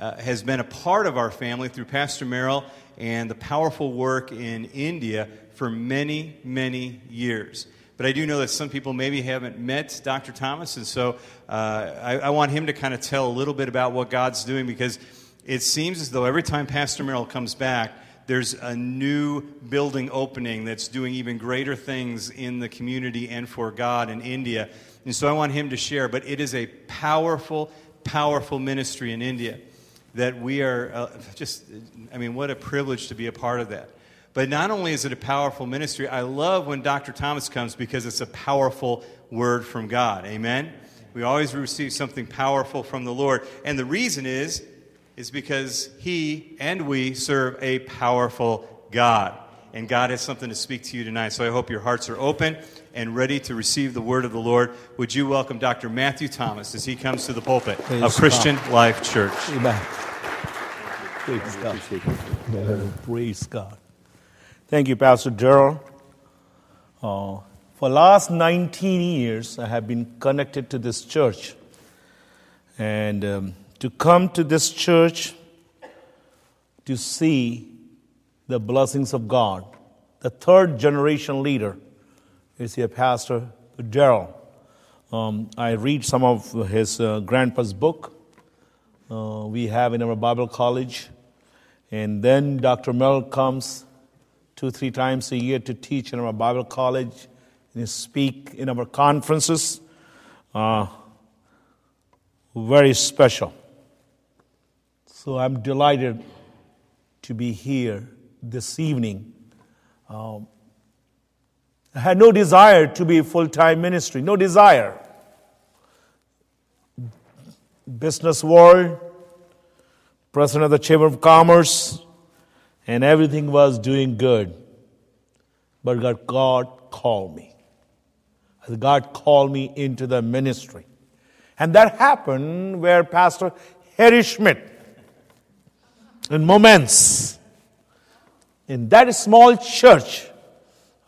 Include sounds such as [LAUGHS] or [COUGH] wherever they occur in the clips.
uh, has been a part of our family through Pastor Merrill and the powerful work in India for many, many years. But I do know that some people maybe haven't met Dr. Thomas, and so uh, I, I want him to kind of tell a little bit about what God's doing because it seems as though every time Pastor Merrill comes back, there's a new building opening that's doing even greater things in the community and for God in India. And so I want him to share. But it is a powerful, powerful ministry in India that we are uh, just, I mean, what a privilege to be a part of that. But not only is it a powerful ministry, I love when Dr. Thomas comes because it's a powerful word from God. Amen? We always receive something powerful from the Lord. And the reason is, is because he and we serve a powerful God. And God has something to speak to you tonight. So I hope your hearts are open and ready to receive the word of the Lord. Would you welcome Dr. Matthew Thomas as he comes to the pulpit Praise of Christian God. Life Church? Amen. Praise God. Praise God. Thank you, Pastor Gerald. Uh, for last 19 years, I have been connected to this church. And um, to come to this church to see the blessings of God, the third generation leader is here, Pastor Gerald. Um, I read some of his uh, grandpa's book uh, we have in our Bible college. And then Dr. Mel comes two, three times a year to teach in our Bible college and speak in our conferences. Uh, very special. So I'm delighted to be here this evening. Um, had no desire to be full time ministry, no desire. Business world, president of the Chamber of Commerce, and everything was doing good. But God, God called me. God called me into the ministry. And that happened where Pastor Harry Schmidt, in moments, in that small church,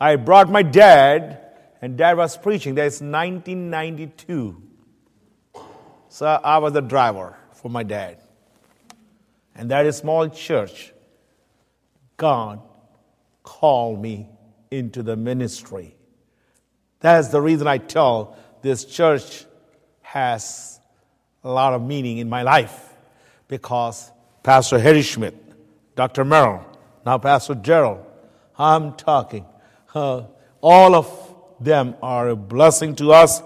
I brought my dad, and dad was preaching. That's 1992. So I was the driver for my dad. And that small church, God called me into the ministry. That's the reason I tell this church has a lot of meaning in my life because Pastor Harry Schmidt, Dr. Merrill, now Pastor Gerald, I'm talking. Uh, all of them are a blessing to us,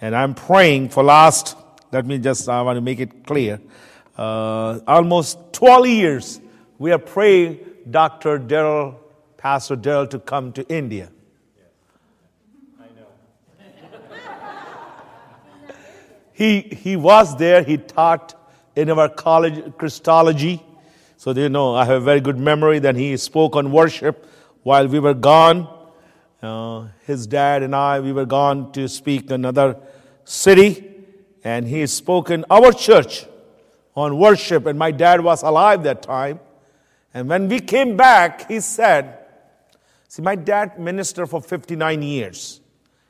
and I'm praying for last. Let me just. I want to make it clear. Uh, almost 12 years, we are praying Dr. Daryl, Pastor Daryl, to come to India. I [LAUGHS] know. he, he was there, he taught in our college Christology. So, you know, I have a very good memory that he spoke on worship while we were gone. Uh, his dad and I, we were gone to speak another city, and he spoke in our church on worship, and my dad was alive that time. And when we came back, he said, See, my dad ministered for 59 years.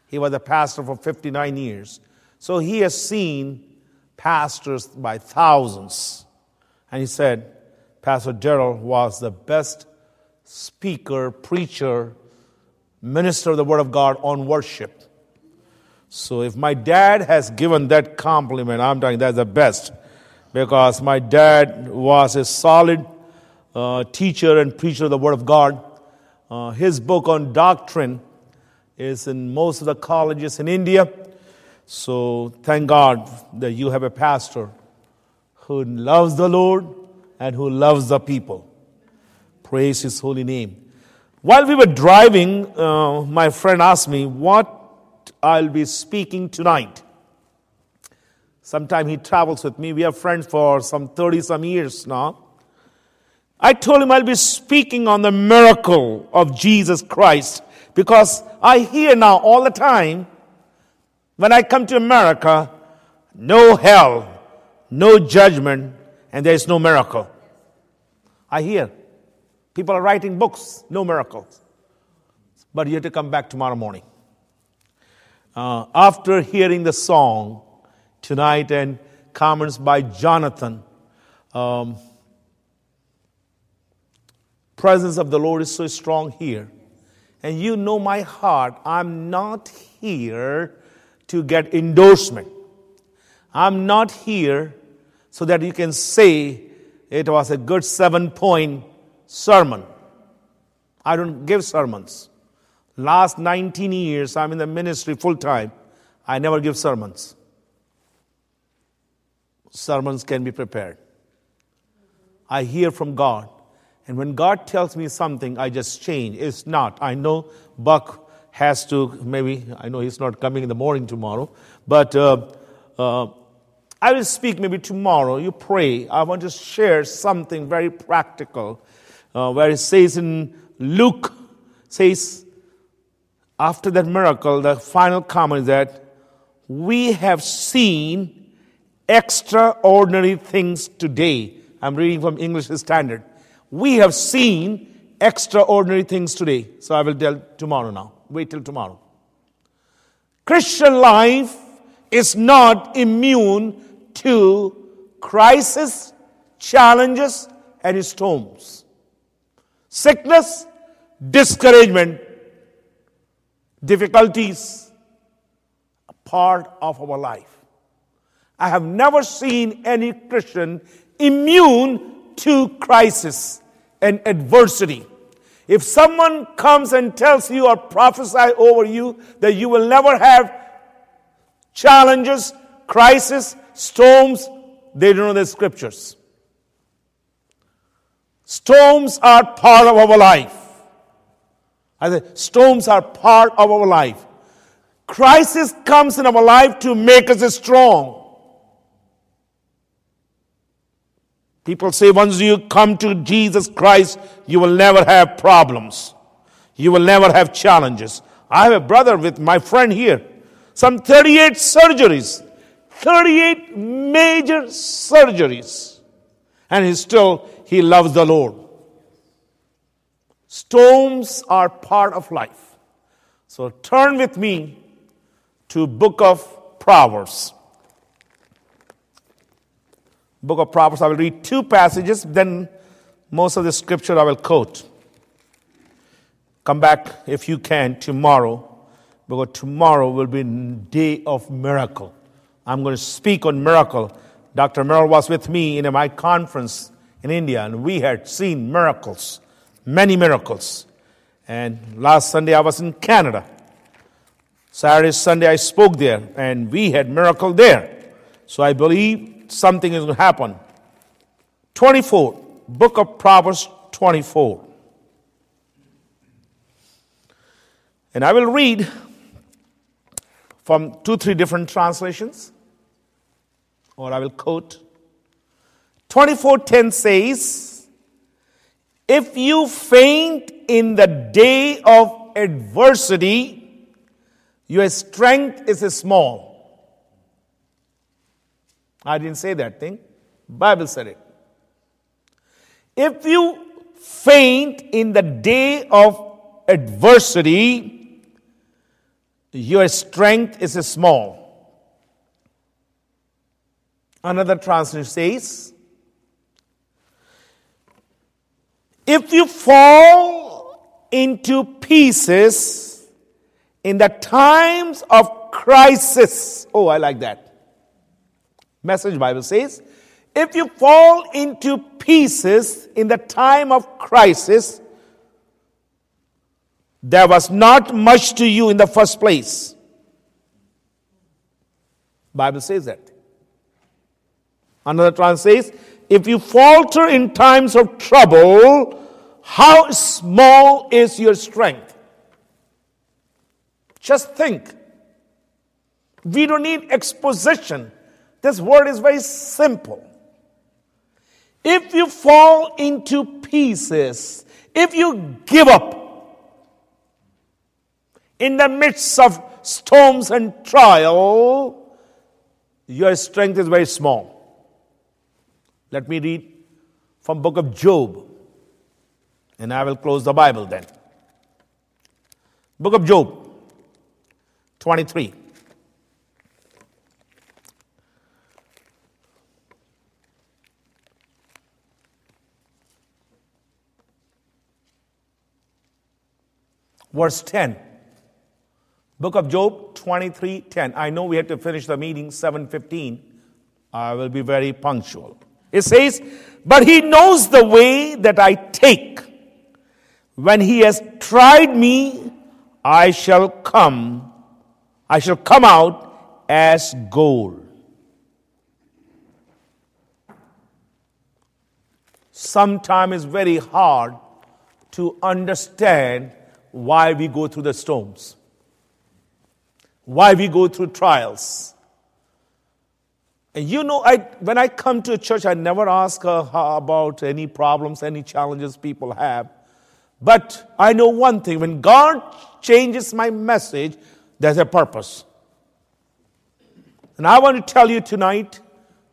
He was a pastor for 59 years. So he has seen pastors by thousands. And he said, Pastor Gerald was the best speaker, preacher, minister of the Word of God on worship. So if my dad has given that compliment, I'm telling you, that's the best. Because my dad was a solid uh, teacher and preacher of the Word of God. Uh, his book on doctrine is in most of the colleges in India. So thank God that you have a pastor who loves the Lord and who loves the people. Praise his holy name. While we were driving, uh, my friend asked me what I'll be speaking tonight. Sometime he travels with me. We are friends for some 30 some years now. I told him I'll be speaking on the miracle of Jesus Christ because I hear now all the time when I come to America, no hell, no judgment, and there is no miracle. I hear people are writing books, no miracles. But you have to come back tomorrow morning. Uh, after hearing the song tonight and comments by Jonathan, Um, presence of the Lord is so strong here. And you know my heart. I'm not here to get endorsement. I'm not here so that you can say it was a good seven point sermon. I don't give sermons. Last 19 years, I'm in the ministry full time. I never give sermons. Sermons can be prepared. I hear from God. And when God tells me something, I just change. It's not. I know Buck has to, maybe, I know he's not coming in the morning tomorrow, but uh, uh, I will speak maybe tomorrow. You pray. I want to share something very practical uh, where it says in Luke, says, after that miracle, the final comment is that we have seen extraordinary things today. I'm reading from English Standard. We have seen extraordinary things today. So I will tell tomorrow now. Wait till tomorrow. Christian life is not immune to crisis, challenges, and storms. Sickness, discouragement, difficulties, a part of our life. I have never seen any Christian immune to crisis and adversity. If someone comes and tells you or prophesy over you that you will never have challenges, crisis, storms, they don't know the scriptures. Storms are part of our life. I say, storms are part of our life. Crisis comes in our life to make us strong. People say once you come to Jesus Christ, you will never have problems. You will never have challenges. I have a brother with my friend here, some 38 surgeries, 38 major surgeries, and he's still, he loves the Lord. Storms are part of life. So turn with me to book of Proverbs book of Proverbs. I will read two passages, then most of the scripture I will quote. Come back if you can tomorrow, because tomorrow will be day of miracle. I'm going to speak on miracle. Dr. Merrill was with me in my conference in India, and we had seen miracles, many miracles. And last Sunday I was in Canada. Saturday, Sunday I spoke there, and we had miracle there. So I believe something is going to happen. 24, book of Proverbs 24. And I will read from two, three different translations, or I will quote. 24:10 says, If you faint in the day of adversity, your strength is small. I didn't say that thing. Bible said it. If you faint in the day of adversity, your strength is small. Another translation says, if you fall into pieces in the times of crisis, oh, I like that. Message Bible says, if you fall into pieces in the time of crisis, there was not much to you in the first place. Bible says that. Another translation says, if you falter in times of trouble, how small is your strength? Just think. We don't need exposition. This word is very simple. If you fall into pieces, if you give up in the midst of storms and trial, your strength is very small. Let me read from book of Job. And I will close the Bible then. Book of Job 23. Verse 10. Book of Job 23:10. I know we have to finish the meeting 7:15. I will be very punctual. It says, But he knows the way that I take. When he has tried me, I shall come. I shall come out as gold. Sometimes it's very hard to understand why we go through the storms, why we go through trials. And you know, I, when I come to a church, I never ask uh, about any problems, any challenges people have. But I know one thing when God changes my message, there's a purpose. And I want to tell you tonight,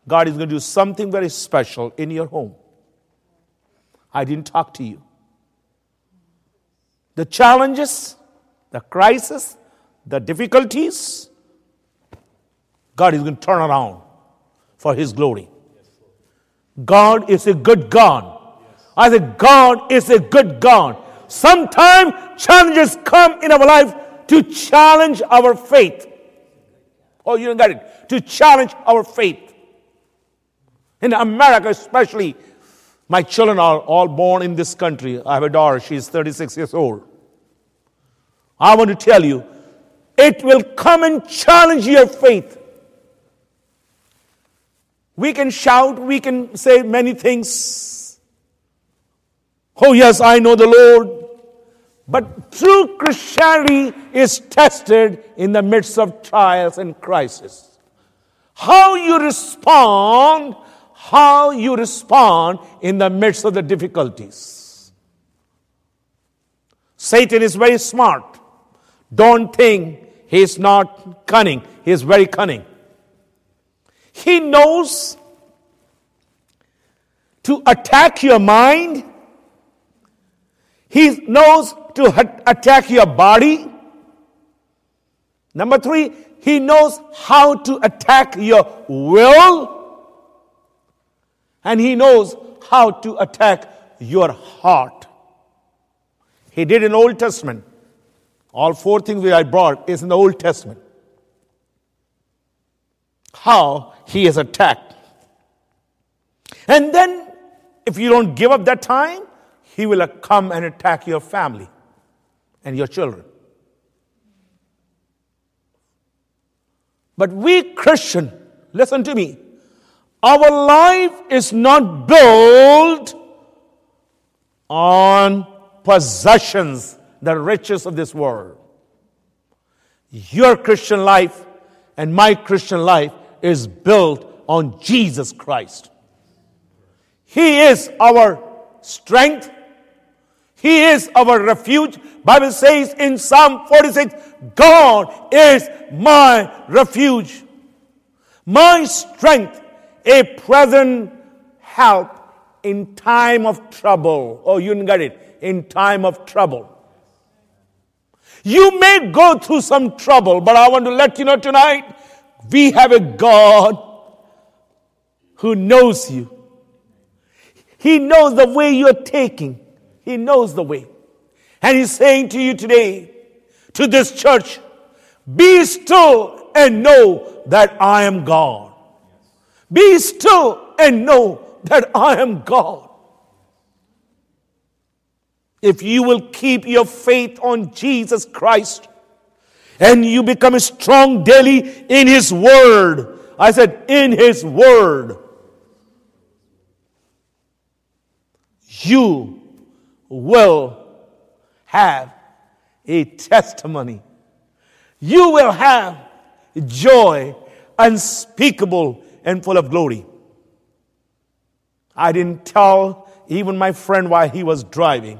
God is going to do something very special in your home. I didn't talk to you. The challenges, the crisis, the difficulties, God is going to turn around for His glory. God is a good God. I said, God is a good God. Sometimes challenges come in our life to challenge our faith. Oh, you don't get it. To challenge our faith. In America, especially, my children are all born in this country. I have a daughter, she's 36 years old. I want to tell you, it will come and challenge your faith. We can shout, we can say many things. Oh, yes, I know the Lord. But true Christianity is tested in the midst of trials and crisis. How you respond, how you respond in the midst of the difficulties. Satan is very smart. Don't think he's not cunning. He's very cunning. He knows to attack your mind. He knows to attack your body. Number three, he knows how to attack your will. And he knows how to attack your heart. He did in Old Testament. All four things we I brought is in the Old Testament. How he is attacked. And then, if you don't give up that time, he will come and attack your family and your children. But we Christian, listen to me, our life is not built on possessions, the riches of this world. Your Christian life and my Christian life is built on Jesus Christ. He is our strength. He is our refuge. Bible says in Psalm 46, God is my refuge, my strength, a present help in time of trouble. Oh, you didn't get it. In time of trouble. You may go through some trouble, but I want to let you know tonight we have a God who knows you. He knows the way you're taking. He knows the way. And He's saying to you today, to this church, be still and know that I am God. Be still and know that I am God. If you will keep your faith on Jesus Christ, and you become strong daily in His Word. I said, in His Word. You will have a testimony. You will have joy unspeakable and full of glory. I didn't tell even my friend why he was driving.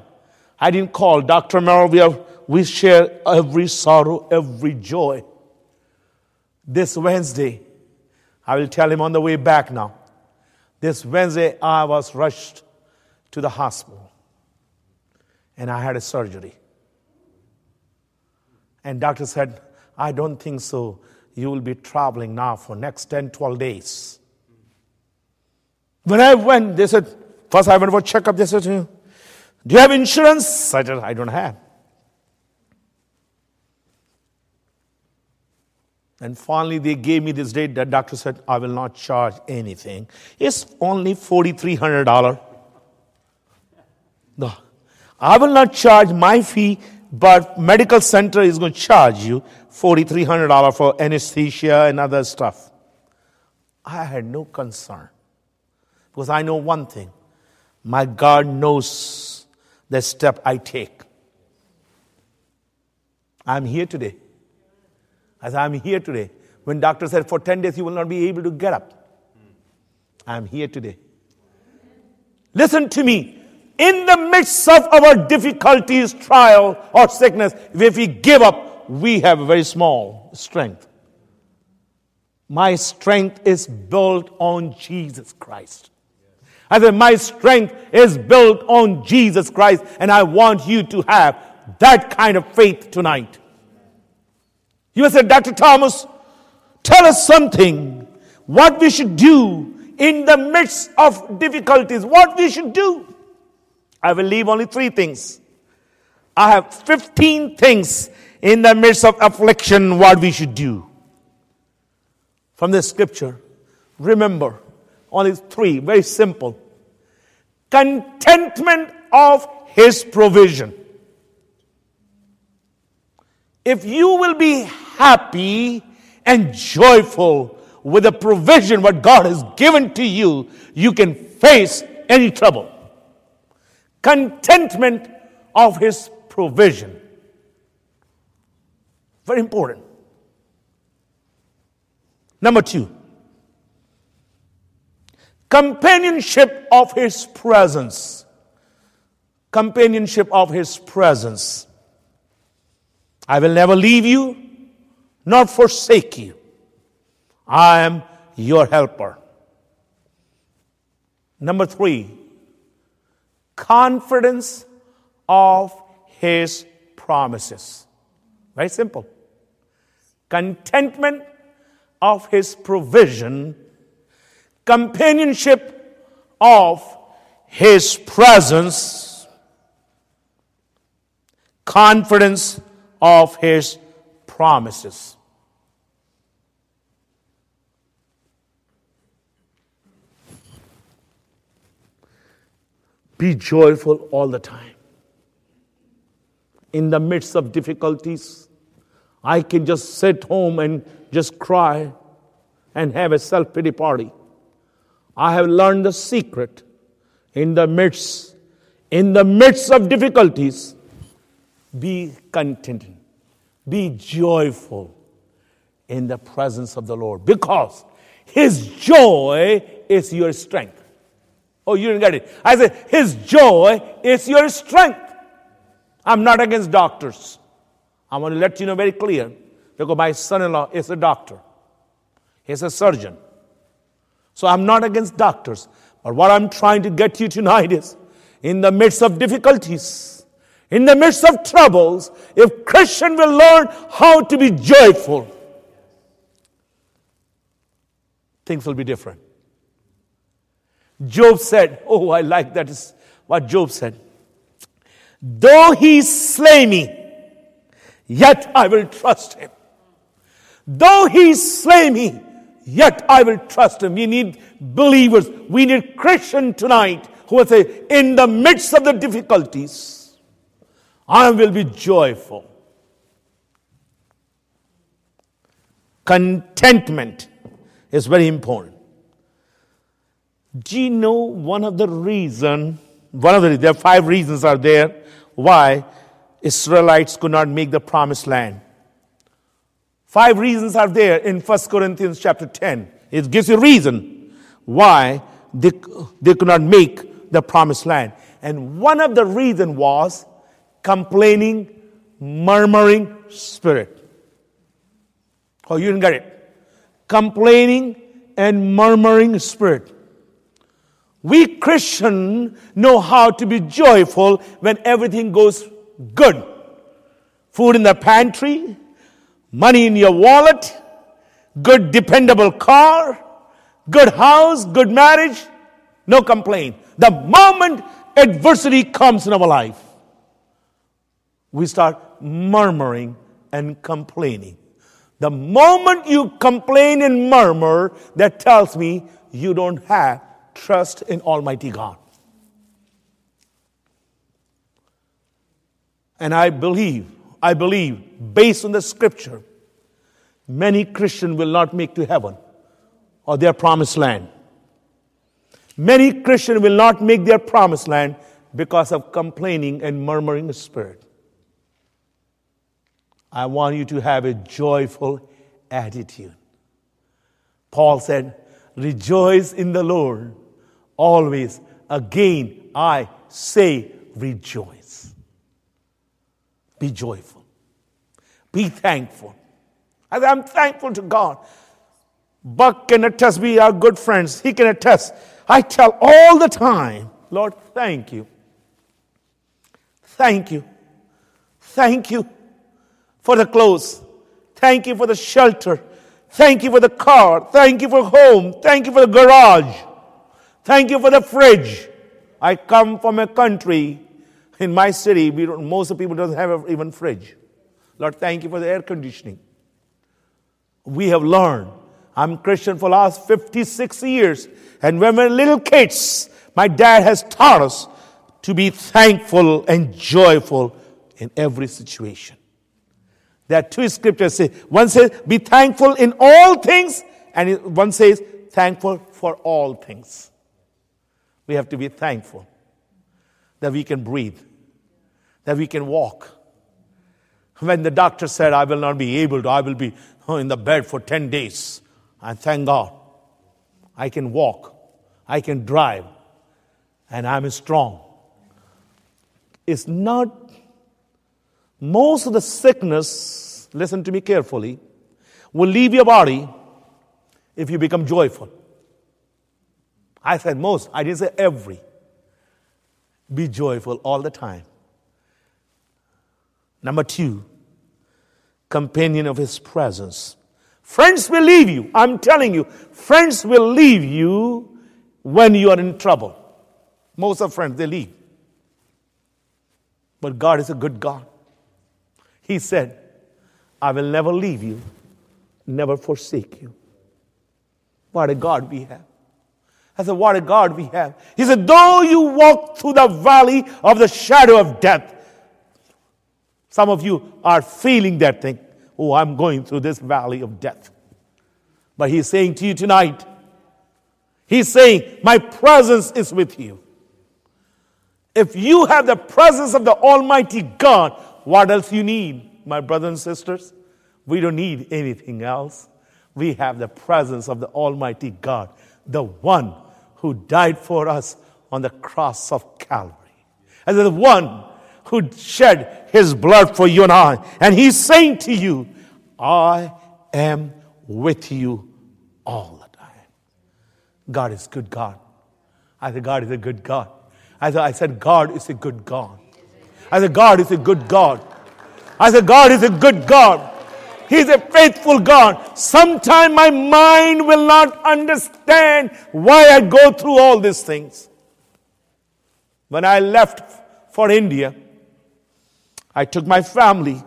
I didn't call Dr. Merrill. We share every sorrow, every joy. This Wednesday, I will tell him on the way back now. This Wednesday, I was rushed to the hospital and I had a surgery. And doctor said, I don't think so. You will be traveling now for next 10, 12 days. When I went, they said, first I went for checkup. They said, Do you have insurance? I said, I don't have. And finally, they gave me this date. The doctor said, I will not charge anything. It's only $4,300. No. I will not charge my fee, but medical center is going to charge you $4,300 for anesthesia and other stuff. I had no concern because I know one thing my God knows the step I take. I'm here today. As I'm here today. When doctor said for 10 days you will not be able to get up. I'm here today. Listen to me. In the midst of our difficulties, trial, or sickness, if we give up, we have a very small strength. My strength is built on Jesus Christ. I said, My strength is built on Jesus Christ, and I want you to have that kind of faith tonight. You said, Dr. Thomas, tell us something. What we should do in the midst of difficulties. What we should do. I will leave only three things. I have 15 things in the midst of affliction what we should do. From the scripture, remember, only three, very simple. Contentment of His provision. If you will be happy and joyful with the provision what God has given to you, you can face any trouble. Contentment of His provision. Very important. Number two, companionship of His presence. Companionship of His presence. I will never leave you nor forsake you. I am your helper. Number three, confidence of his promises. Very simple. Contentment of his provision, companionship of his presence, confidence of his promises. Be joyful all the time. In the midst of difficulties, I can just sit home and just cry and have a self pity party. I have learned the secret in the midst, in the midst of difficulties, be content, be joyful in the presence of the Lord because His joy is your strength. Oh, you didn't get it. I said, His joy is your strength. I'm not against doctors. I want to let you know very clear because my son in law is a doctor, he's a surgeon. So I'm not against doctors. But what I'm trying to get you tonight is in the midst of difficulties, in the midst of troubles, if Christian will learn how to be joyful, things will be different. Job said, Oh, I like that is what Job said. Though he slay me, yet I will trust him. Though he slay me, yet I will trust him. We need believers. We need Christian tonight who will say, in the midst of the difficulties, I will be joyful. Contentment is very important. Do you know one of the reason, one of the, there are five reasons are there why Israelites could not make the promised land. Five reasons are there in 1 Corinthians chapter 10. It gives you reason why they, they could not make the promised land. And one of the reason was complaining, murmuring spirit. Oh, you didn't get it. Complaining and murmuring spirit. We Christians know how to be joyful when everything goes good. Food in the pantry, money in your wallet, good dependable car, good house, good marriage, no complaint. The moment adversity comes in our life, we start murmuring and complaining. The moment you complain and murmur, that tells me you don't have trust in Almighty God. And I believe, I believe, based on the scripture, many Christians will not make to heaven or their promised land. Many Christians will not make their promised land because of complaining and murmuring spirit. I want you to have a joyful attitude. Paul said, Rejoice in the Lord always. Again, I say, rejoice. Be joyful. Be thankful. I'm thankful to God. Buck can attest, we are good friends. He can attest. I tell all the time, Lord, thank you. Thank you. Thank you for the clothes. Thank you for the shelter. Thank you for the car. Thank you for home. Thank you for the garage. Thank you for the fridge. I come from a country in my city, most of the people don't have even fridge. Lord, thank you for the air conditioning. We have learned. I'm Christian for last 56 years. And when we were little kids, my dad has taught us to be thankful and joyful in every situation. There are two scriptures one says, be thankful in all things, and one says, thankful for all things. We have to be thankful that we can breathe, that we can walk. When the doctor said, I will not be able to, I will be in the bed for 10 days. I thank God. I can walk, I can drive, and I'm strong. It's not, most of the sickness, listen to me carefully, will leave your body if you become joyful. I said most, I didn't say every. Be joyful all the time. Number two, companion of his presence. Friends will leave you. I'm telling you, friends will leave you when you are in trouble. Most of friends, they leave. But God is a good God. He said, I will never leave you, never forsake you. What a God we have. I said, What a God we have. He said, Though you walk through the valley of the shadow of death, some of you are feeling that thing. Oh, I'm going through this valley of death. But He's saying to you tonight, He's saying, My presence is with you. If you have the presence of the Almighty God, what else you need, my brothers and sisters? We don't need anything else. We have the presence of the Almighty God, the one who died for us on the cross of Calvary. And the one who shed his blood for you and I. And he's saying to you, I am with you all the time. God is good God. I said, God is a good God. I said, I said, God is a good God. I said, God is a good God. I said, God is a good God. He's a faithful God. Sometime my mind will not understand why I go through all these things. When I left for India, I took my family.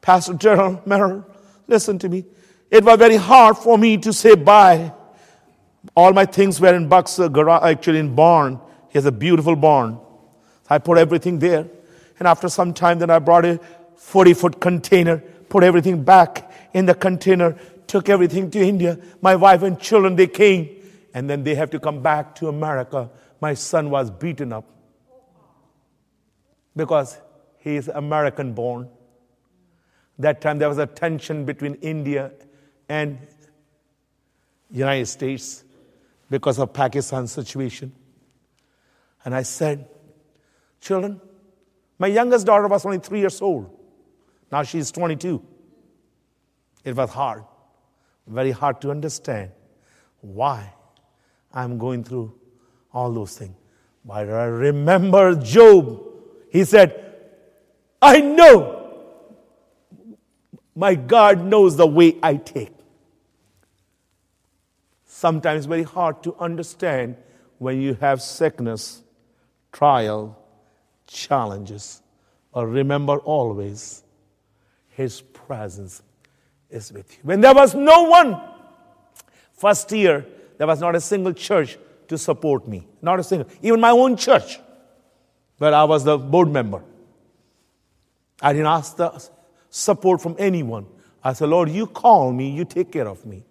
Pastor Gerald Merrill, listen to me. It was very hard for me to say bye. All my things were in Buck's uh, actually in barn. He has a beautiful barn. I put everything there. And after some time, then I brought a 40 foot container, put everything back in the container, took everything to India. My wife and children, they came. And then they have to come back to America. My son was beaten up because he is American born. That time there was a tension between India and United States because of Pakistan situation. And I said, Children, my youngest daughter was only three years old. Now she's 22. It was hard, very hard to understand why I'm going through all those things. But I remember Job. He said, I know my God knows the way I take. Sometimes very hard to understand when you have sickness, trial, challenges. But remember always, His presence is with you. When there was no one, first year, there was not a single church to support me. Not a single, even my own church, where I was the board member. I didn't ask the support from anyone. I said, Lord, you call me, you take care of me.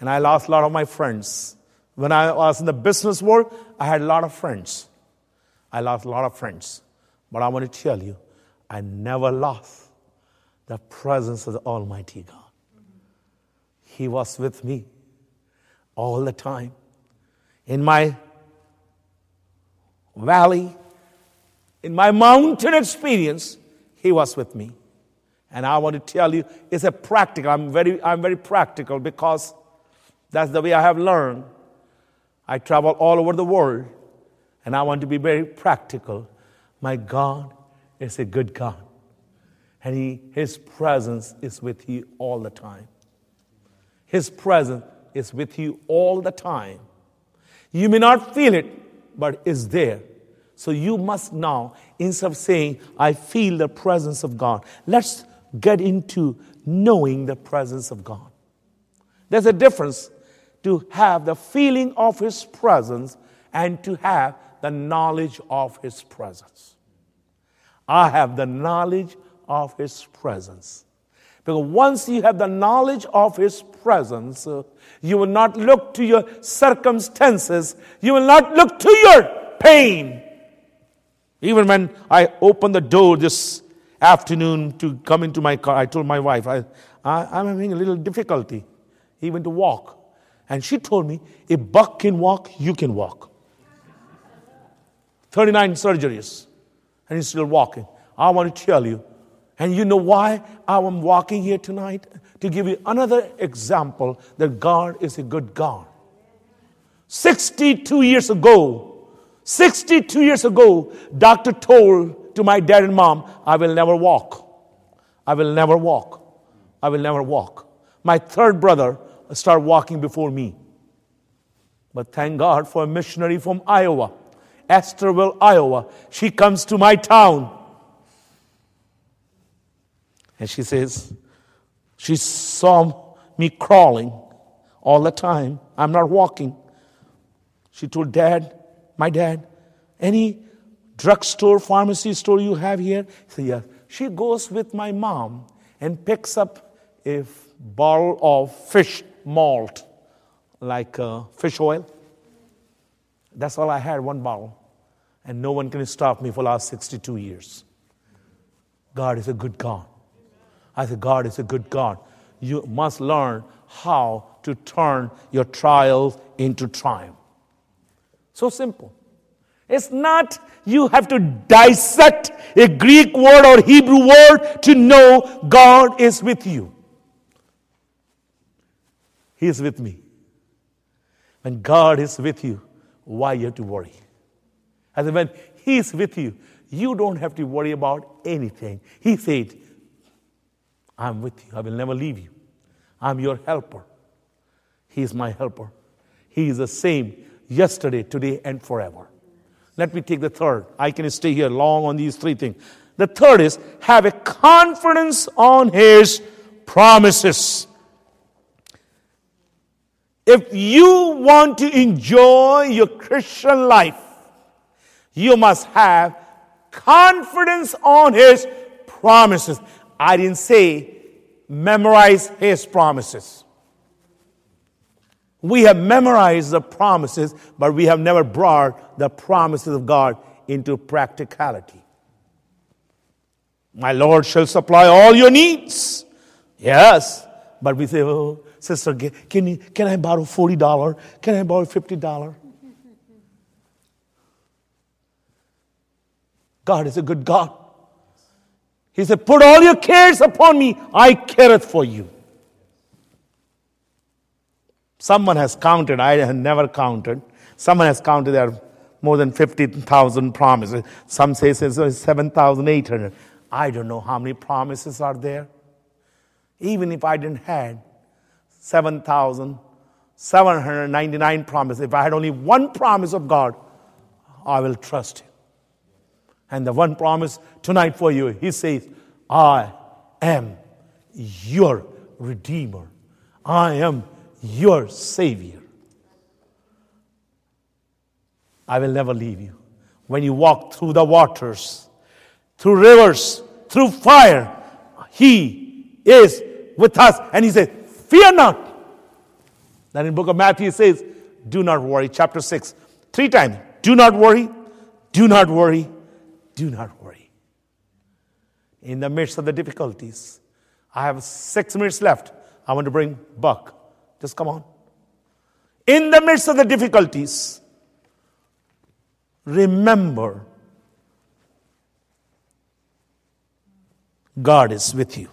And I lost a lot of my friends. When I was in the business world, I had a lot of friends. I lost a lot of friends. But I want to tell you, I never lost the presence of the Almighty God. He was with me all the time. In my valley, in my mountain experience, He was with me. And I want to tell you, it's a practical. I'm very, I'm very practical because that's the way I have learned. I travel all over the world, and I want to be very practical. My God is a good God, and he, His presence is with you all the time. His presence is with you all the time. You may not feel it, but it's there. So you must now, instead of saying, I feel the presence of God, let's get into knowing the presence of God. There's a difference to have the feeling of His presence and to have the knowledge of His presence. I have the knowledge of His presence. Because once you have the knowledge of His presence, uh, you will not look to your circumstances, you will not look to your pain. Even when I opened the door this afternoon to come into my car, I told my wife, I, I, am having a little difficulty even to walk. And she told me, if Buck can walk, you can walk. 39 surgeries, and he's still walking. I want to tell you, and you know why I'm walking here tonight? To give you another example that God is a good God. 62 years ago, 62 years ago, doctor told to my dad and mom, I will never walk. I will never walk. I will never walk. My third brother start walking before me. But thank God for a missionary from Iowa, Estherville, Iowa. She comes to my town. And she says, she saw me crawling all the time. I'm not walking. She told dad, my dad, any drugstore, pharmacy store you have here? He said. She goes with my mom and picks up a bottle of fish malt, like uh, fish oil. That's all I had, one bottle. And no one can stop me for last 62 years. God is a good God. I said, God is a good God. You must learn how to turn your trials into triumph. So simple. It's not you have to dissect a Greek word or Hebrew word to know God is with you. He is with me. When God is with you, why you have to worry? And when He is with you, you don't have to worry about anything. He said, I'm with you. I will never leave you. I'm your helper. He is my helper. He is the same yesterday, today, and forever. Let me take the third. I can stay here long on these three things. The third is have a confidence on His promises. If you want to enjoy your Christian life, you must have confidence on His promises. I didn't say memorize His promises. We have memorized the promises, but we have never brought the promises of God into practicality. My Lord shall supply all your needs. Yes, but we say, oh, Sister, can, you, can I borrow $40? Can I borrow $50? God is a good God. He said, Put all your cares upon me, I careth for you. Someone has counted, I have never counted. Someone has counted there are more than 50,000 promises. Some say it's 7,800. I don't know how many promises are there. Even if I didn't have 7,799 promises. If I had only one promise of God, I will trust Him. And the one promise tonight for you, He says, I am your Redeemer. I am your Savior. I will never leave you. When you walk through the waters, through rivers, through fire, He is with us. And He says, Fear not. Then in book of Matthew, it says, Do not worry. Chapter 6, three times. Do not worry, do not worry, do not worry. In the midst of the difficulties, I have six minutes left. I want to bring Buck. Just come on. In the midst of the difficulties, remember God is with you.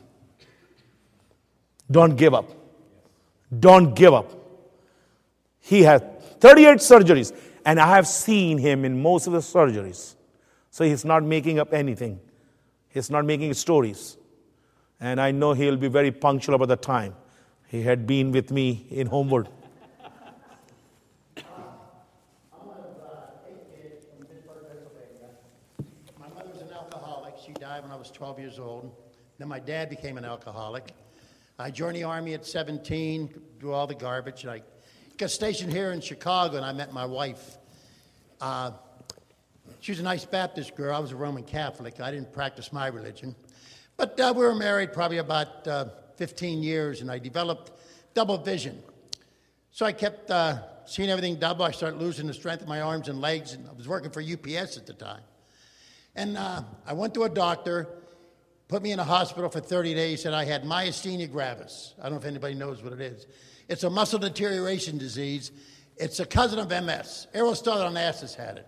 Don't give up. Don't give up. He had 38 surgeries, and I have seen him in most of the surgeries. So he's not making up anything, he's not making stories. And I know he'll be very punctual about the time. He had been with me in Homewood. My mother was an alcoholic. She died when I was 12 years old. Then my dad became an alcoholic. I joined the Army at 17, do all the garbage. And I got stationed here in Chicago, and I met my wife. Uh, she was a nice Baptist girl. I was a Roman Catholic. I didn't practice my religion. But uh, we were married probably about uh, 15 years, and I developed double vision. So I kept uh, seeing everything double. I started losing the strength of my arms and legs, and I was working for UPS at the time. And uh, I went to a doctor, put me in a hospital for 30 days, said I had myasthenia gravis. I don't know if anybody knows what it is. It's a muscle deterioration disease. It's a cousin of MS. Aristotle Onassis had it.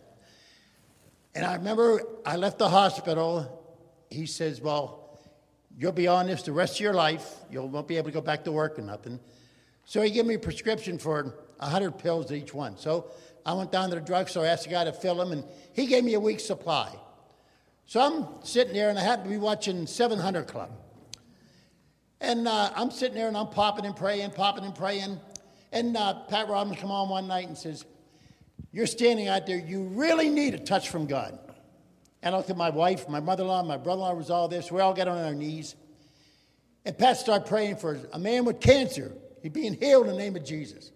And I remember I left the hospital. He says, Well, you'll be on this the rest of your life. You won't be able to go back to work or nothing. So he gave me a prescription for 100 pills each one. So I went down to the drugstore, asked the guy to fill them, and he gave me a week's supply. So I'm sitting there, and I happened to be watching 700 Club. And uh, I'm sitting there, and I'm popping and praying, popping and praying. And uh, Pat Robbins come on one night and says, You're standing out there. You really need a touch from God. And I looked at my wife, my mother-in-law, my brother-in-law was all. So we all got on our knees. And Pat started praying for a man with cancer. He's being healed in the name of Jesus.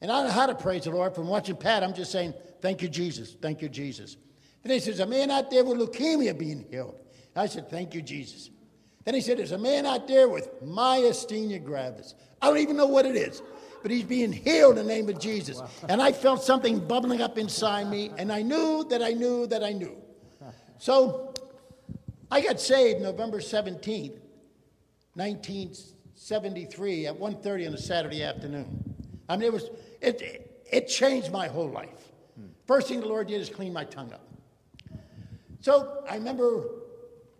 And I don't know how to praise the Lord. From watching Pat, I'm just saying, Thank you, Jesus. Thank you, Jesus. Then he says, A man out there with leukemia being healed. I said, Thank you, Jesus. Then he said, There's a man out there with myasthenia gravis. I don't even know what it is, but he's being healed in the name of Jesus. And I felt something bubbling up inside me, and I knew that I knew that I knew. So I got saved November 17th, 1973 at 1.30 on a Saturday afternoon. I mean, it was, it, it changed my whole life. First thing the Lord did is clean my tongue up. So I remember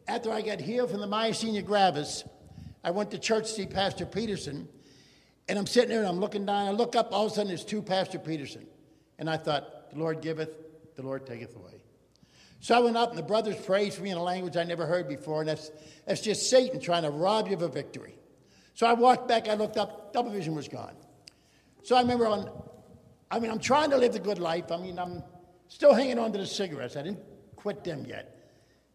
after I got healed from the myasthenia gravis, I went to church to see Pastor Peterson, and I'm sitting there and I'm looking down. I look up, all of a sudden there's two Pastor Peterson. And I thought, the Lord giveth, the Lord taketh away. So I went up, and the brothers prayed for me in a language I never heard before, and that's, that's just Satan trying to rob you of a victory. So I walked back, I looked up, double vision was gone. So I remember on, I mean, I'm trying to live the good life. I mean, I'm still hanging on to the cigarettes. I didn't quit them yet.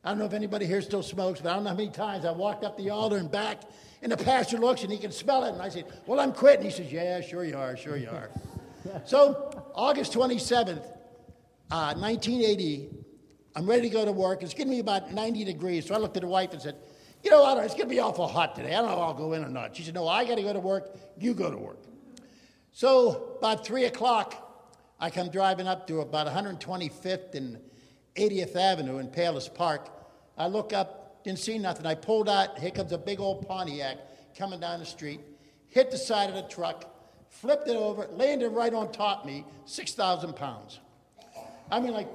I don't know if anybody here still smokes, but I don't know how many times I walked up the altar and back, and the pastor looks and he can smell it. And I said, Well, I'm quitting. He says, Yeah, sure you are, sure you are. [LAUGHS] so, August 27th, uh, 1980, I'm ready to go to work. It's getting me about 90 degrees. So I looked at the wife and said, You know, I don't, it's going to be awful hot today. I don't know if I'll go in or not. She said, No, I got to go to work. You go to work. So, about 3 o'clock, I come driving up to about 125th and 80th Avenue in Palos Park. I look up, didn't see nothing. I pulled out, here comes a big old Pontiac coming down the street, hit the side of the truck, flipped it over, landed right on top of me, 6,000 pounds. I mean, like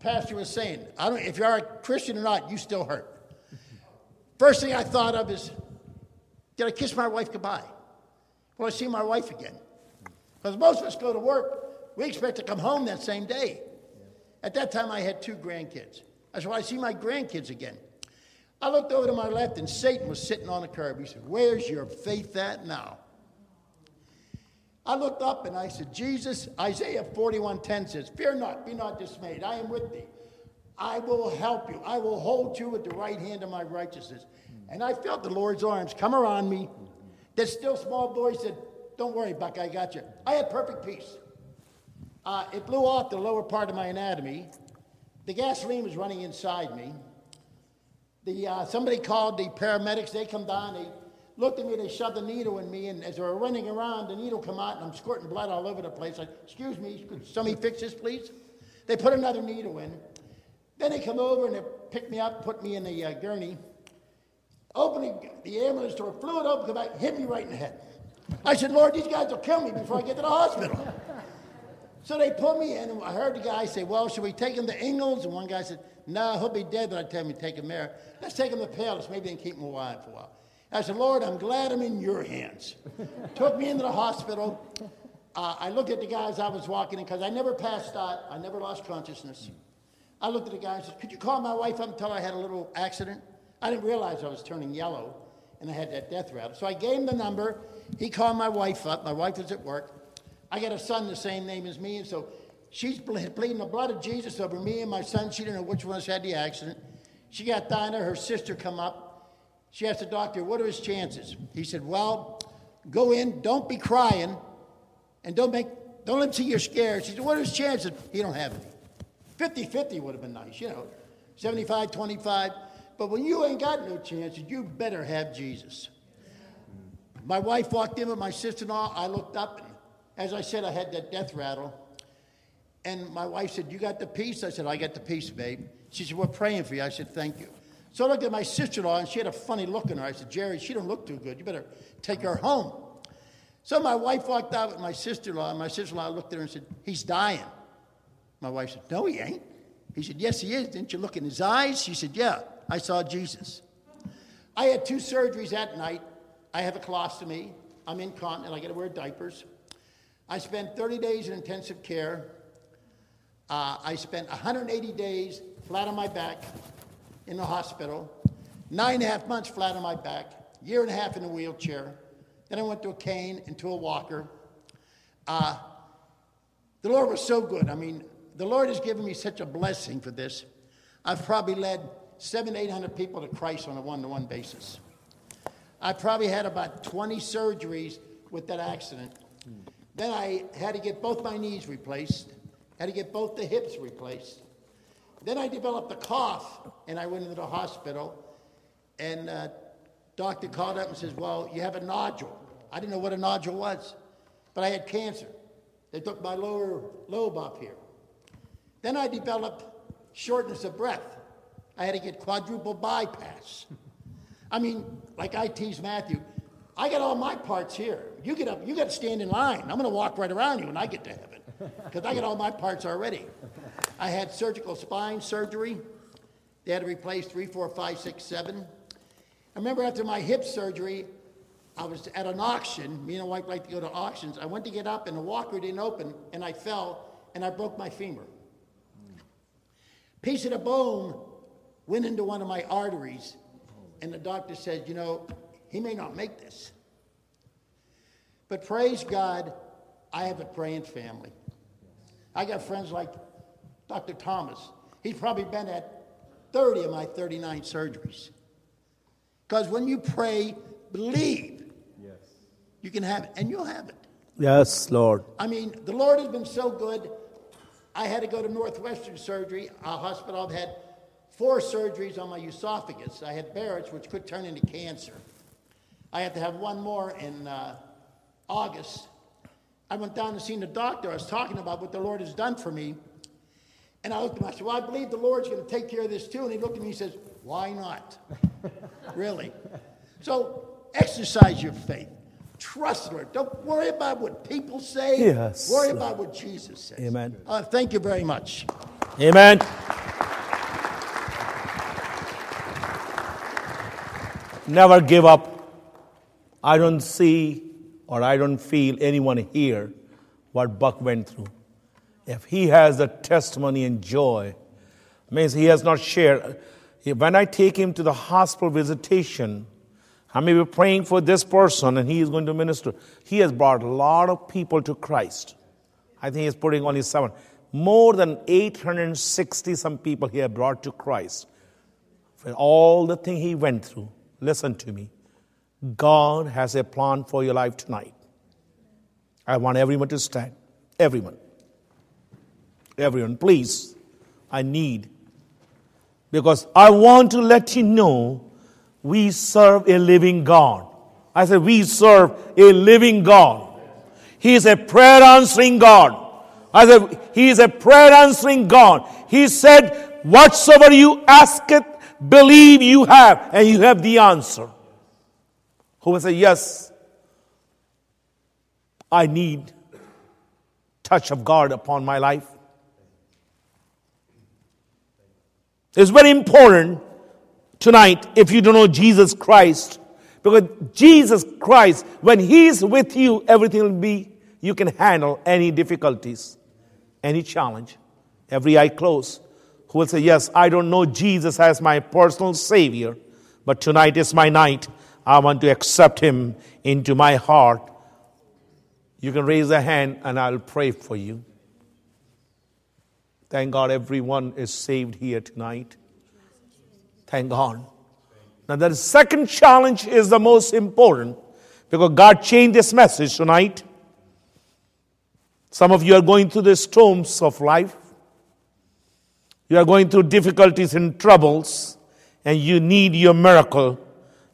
Pastor was saying, I don't, if you are a Christian or not, you still hurt. First thing I thought of is, did I kiss my wife goodbye? Will I see my wife again? Because most of us go to work, we expect to come home that same day. At that time, I had two grandkids. I said, well, I see my grandkids again. I looked over to my left, and Satan was sitting on the curb. He said, Where's your faith at now? I looked up and I said, Jesus, Isaiah 41:10 says, Fear not, be not dismayed. I am with thee. I will help you. I will hold you with the right hand of my righteousness. And I felt the Lord's arms come around me, That still small voice said, Don't worry, Buck, I got you. I had perfect peace. Uh, it blew off the lower part of my anatomy. The gasoline was running inside me. The, uh, somebody called the paramedics. They come down. They looked at me. They shoved the needle in me. And as they were running around, the needle come out, and I'm squirting blood all over the place. I, excuse me, could somebody fix this, please? They put another needle in. Then they come over and they pick me up, put me in the uh, gurney. Opening the ambulance door, flew it open, come back, hit me right in the head. I said, Lord, these guys will kill me before I get to the hospital. So they put me in, and I heard the guy say, Well, should we take him to Ingalls? And one guy said, No, he'll be dead, but I tell him to take him there. Let's take him to Palos. Maybe they can keep him alive for a while. I said, Lord, I'm glad I'm in your hands. [LAUGHS] Took me into the hospital. Uh, I looked at the guys I was walking in because I never passed out. I never lost consciousness. I looked at the guy and said, Could you call my wife up and tell her I had a little accident? I didn't realize I was turning yellow and I had that death rattle. So I gave him the number. He called my wife up. My wife was at work. I got a son the same name as me, and so she's bleeding the blood of Jesus over me and my son. She didn't know which one had the accident. She got there. Her sister come up. She asked the doctor, "What are his chances?" He said, "Well, go in. Don't be crying, and don't make don't let him see you're scared." She said, "What are his chances?" He don't have any. 50-50 would have been nice, you know, 75, 25. But when you ain't got no chances, you better have Jesus. My wife walked in with my sister-in-law. I looked up, as I said, I had that death rattle. And my wife said, You got the peace? I said, I got the peace, babe. She said, We're praying for you. I said, Thank you. So I looked at my sister in law, and she had a funny look in her. I said, Jerry, she don't look too good. You better take her home. So my wife walked out with my sister in law, and my sister in law looked at her and said, He's dying. My wife said, No, he ain't. He said, Yes, he is. Didn't you look in his eyes? She said, Yeah, I saw Jesus. I had two surgeries that night. I have a colostomy. I'm incontinent. I got to wear diapers. I spent 30 days in intensive care. Uh, I spent 180 days flat on my back in the hospital, nine and a half months flat on my back, year and a half in a wheelchair. Then I went to a cane and to a walker. Uh, the Lord was so good. I mean, the Lord has given me such a blessing for this. I've probably led seven, eight hundred people to Christ on a one-to-one basis. I probably had about 20 surgeries with that accident. Then I had to get both my knees replaced, had to get both the hips replaced. Then I developed a cough, and I went into the hospital, and uh, doctor called up and says, "Well, you have a nodule." I didn't know what a nodule was, but I had cancer. They took my lower lobe up here. Then I developed shortness of breath. I had to get quadruple bypass. I mean, like I tease Matthew, I got all my parts here. You get up, you got to stand in line. I'm going to walk right around you when I get to heaven because I got all my parts already. I had surgical spine surgery. They had to replace three, four, five, six, seven. I remember after my hip surgery, I was at an auction. Me and my wife like to go to auctions. I went to get up, and the walker didn't open, and I fell, and I broke my femur. Piece of the bone went into one of my arteries, and the doctor said, You know, he may not make this. But praise God, I have a praying family. I got friends like Dr. Thomas. He's probably been at 30 of my 39 surgeries. Because when you pray, believe, yes. you can have it, and you'll have it. Yes, Lord. I mean, the Lord has been so good. I had to go to Northwestern Surgery, a hospital. I've had four surgeries on my esophagus. I had Barrett's, which could turn into cancer. I had to have one more in uh, August. I went down and seen the doctor. I was talking about what the Lord has done for me. And I looked at him, I said, Well, I believe the Lord's going to take care of this too. And he looked at me and he says, Why not? [LAUGHS] really? So exercise your faith. Trust the Lord. Don't worry about what people say. Yes. Worry about what Jesus says. Amen. Uh, thank you very much. Amen. Never give up. I don't see or I don't feel anyone here what Buck went through. If he has the testimony and joy, means he has not shared. When I take him to the hospital visitation, I may be praying for this person and he is going to minister. He has brought a lot of people to Christ. I think he's putting only seven. More than 860 some people he has brought to Christ. For all the thing he went through, listen to me. God has a plan for your life tonight. I want everyone to stand. Everyone. Everyone, please. I need. Because I want to let you know we serve a living God. I said, we serve a living God. He is a prayer answering God. I said, He is a prayer answering God. He said, Whatsoever you ask it, believe you have, and you have the answer. Who will say, Yes, I need touch of God upon my life. It's very important tonight if you don't know Jesus Christ, because Jesus Christ, when He's with you, everything will be, you can handle any difficulties, any challenge. Every eye closed. Who will say, Yes, I don't know Jesus as my personal Savior, but tonight is my night. I want to accept Him into my heart. You can raise a hand and I'll pray for you. Thank God everyone is saved here tonight. Thank God. Now, the second challenge is the most important because God changed this message tonight. Some of you are going through the storms of life. You are going through difficulties and troubles, and you need your miracle.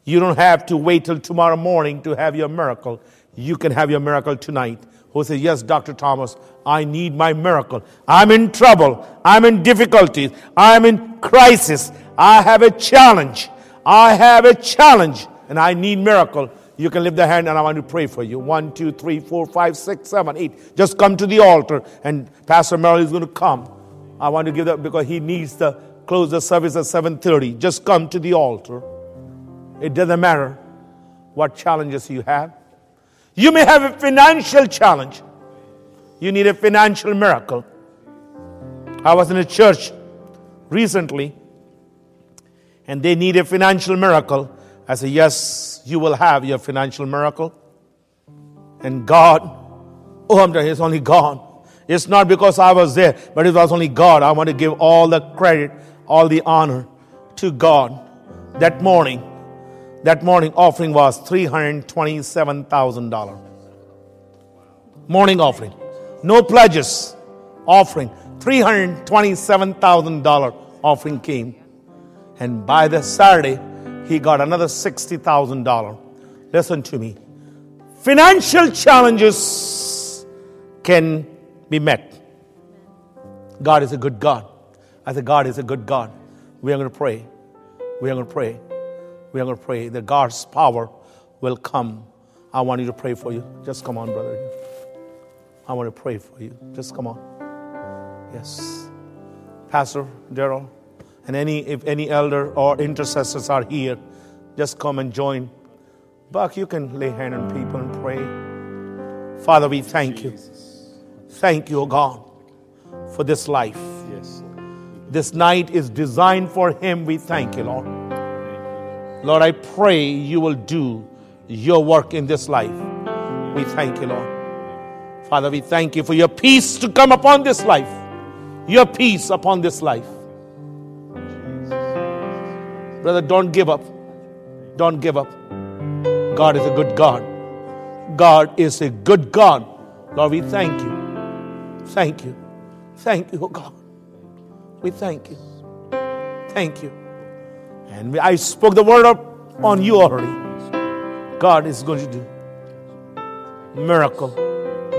You don't have to wait till tomorrow morning to have your miracle. You can have your miracle tonight. Who says, Yes, Dr. Thomas, I need my miracle. I'm in trouble. I'm in difficulties. I'm in crisis. I have a challenge. I have a challenge, and I need miracle. You can lift the hand and I want to pray for you. One, two, three, four, five, six, seven, eight. Just come to the altar and Pastor Merrill is going to come. I want to give that because he needs to close the service at 7:30. Just come to the altar. It doesn't matter what challenges you have. You may have a financial challenge. You need a financial miracle. I was in a church recently and they need a financial miracle. I said, Yes, you will have your financial miracle. And God, oh, I'm it's only God. It's not because I was there, but it was only God. I want to give all the credit, all the honor to God. That morning, that morning offering was $327,000. Morning offering. No pledges. Offering. $327,000 offering came. And by the Saturday, he got another $60,000. Listen to me. Financial challenges can be met. God is a good God. I said, God is a good God. We are going to pray. We are going to pray. We are going to pray that God's power will come. I want you to pray for you. Just come on, brother. I want to pray for you. Just come on. Yes. Pastor Daryl, and any if any elder or intercessors are here, just come and join. Buck, you can lay hand on people and pray. Father, we thank you. Thank you, O God, for this life. Yes. This night is designed for him. We thank you, Lord. Lord, I pray you will do your work in this life. We thank you, Lord. Father, we thank you for your peace to come upon this life. Your peace upon this life. Brother, don't give up. Don't give up. God is a good God. God is a good God. Lord, we thank you. Thank you. Thank you, oh God. We thank you. Thank you. And I spoke the word up on you already. God is going to do miracle,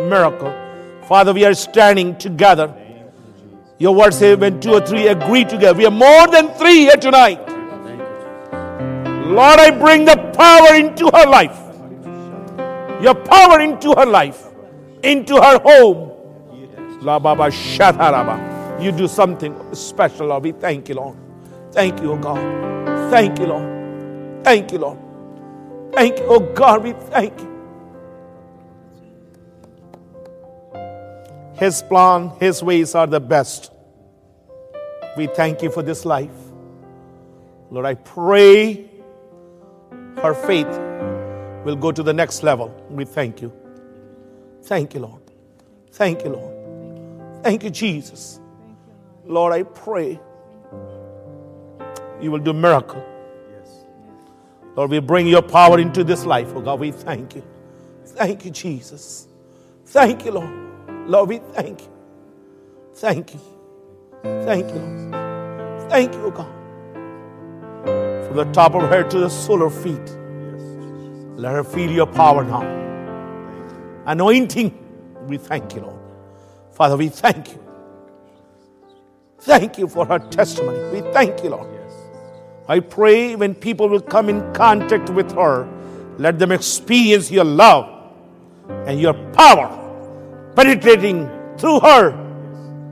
miracle. Father, we are standing together. Your word says when two or three agree together, we are more than three here tonight. Lord, I bring the power into her life. Your power into her life, into her home. La baba shataraba. You do something special, Lord. We thank you, Lord. Thank you, oh God. Thank you, Lord. Thank you, Lord. Thank you, oh God. We thank you. His plan, His ways are the best. We thank you for this life. Lord, I pray her faith will go to the next level. We thank you. Thank you, Lord. Thank you, Lord. Thank you, Jesus. Lord, I pray you will do miracle. Lord, we bring your power into this life. Oh God, we thank you. Thank you, Jesus. Thank you, Lord. Lord, we thank you. Thank you. Thank you, Lord. Thank you, oh God. From the top of her to the sole of her feet. Let her feel your power now. Anointing, we thank you, Lord. Father, we thank you. Thank you for her testimony. We thank you, Lord. I pray when people will come in contact with her, let them experience your love and your power penetrating through her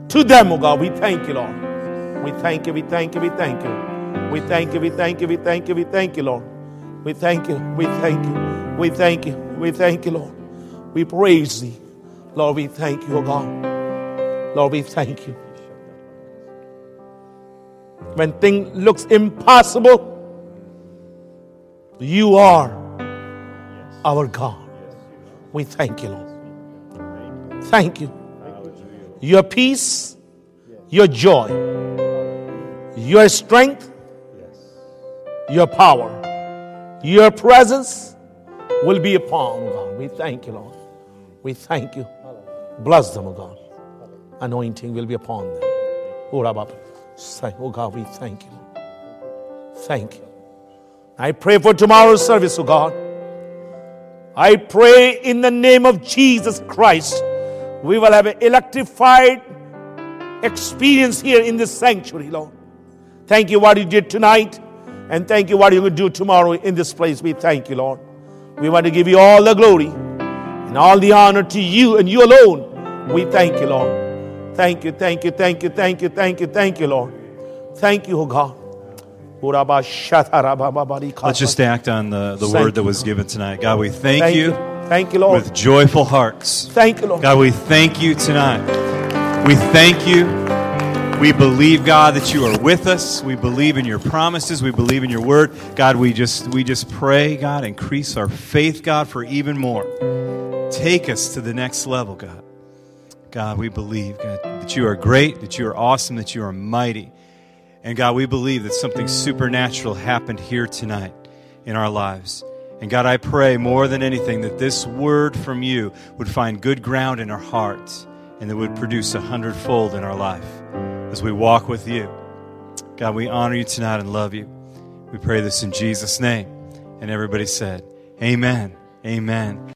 to them, oh God. We thank you, Lord. We thank you, we thank you, we thank you. We thank you, we thank you, we thank you, we thank you, Lord. We thank you, we thank you, we thank you, we thank you, Lord. We praise thee. Lord, we thank you, oh God. Lord, we thank you. When things looks impossible, you are our God. We thank you, Lord. Thank you. Your peace, your joy, your strength, your power, your presence will be upon God. We thank you, Lord. We thank you. Bless them, O God. Anointing will be upon them. Say, Oh God, we thank you. Thank you. I pray for tomorrow's service, oh God. I pray in the name of Jesus Christ, we will have an electrified experience here in this sanctuary, Lord. Thank you what you did tonight, and thank you what going to do tomorrow in this place. We thank you, Lord. We want to give you all the glory and all the honor to you and you alone. We thank you, Lord. Thank you, thank you, thank you, thank you, thank you, thank you, Lord. Thank you, oh God. Let's just act on the, the word that was given tonight. God, we thank, Thank you you. Thank you, Lord. with joyful hearts. Thank you, Lord. God, we thank you tonight. We thank you. We believe, God, that you are with us. We believe in your promises. We believe in your word. God, we just we just pray, God, increase our faith, God, for even more. Take us to the next level, God. God, we believe, God, that you are great, that you are awesome, that you are mighty. And God, we believe that something supernatural happened here tonight in our lives. And God, I pray more than anything that this word from you would find good ground in our hearts and that would produce a hundredfold in our life as we walk with you. God, we honor you tonight and love you. We pray this in Jesus' name. And everybody said, Amen. Amen.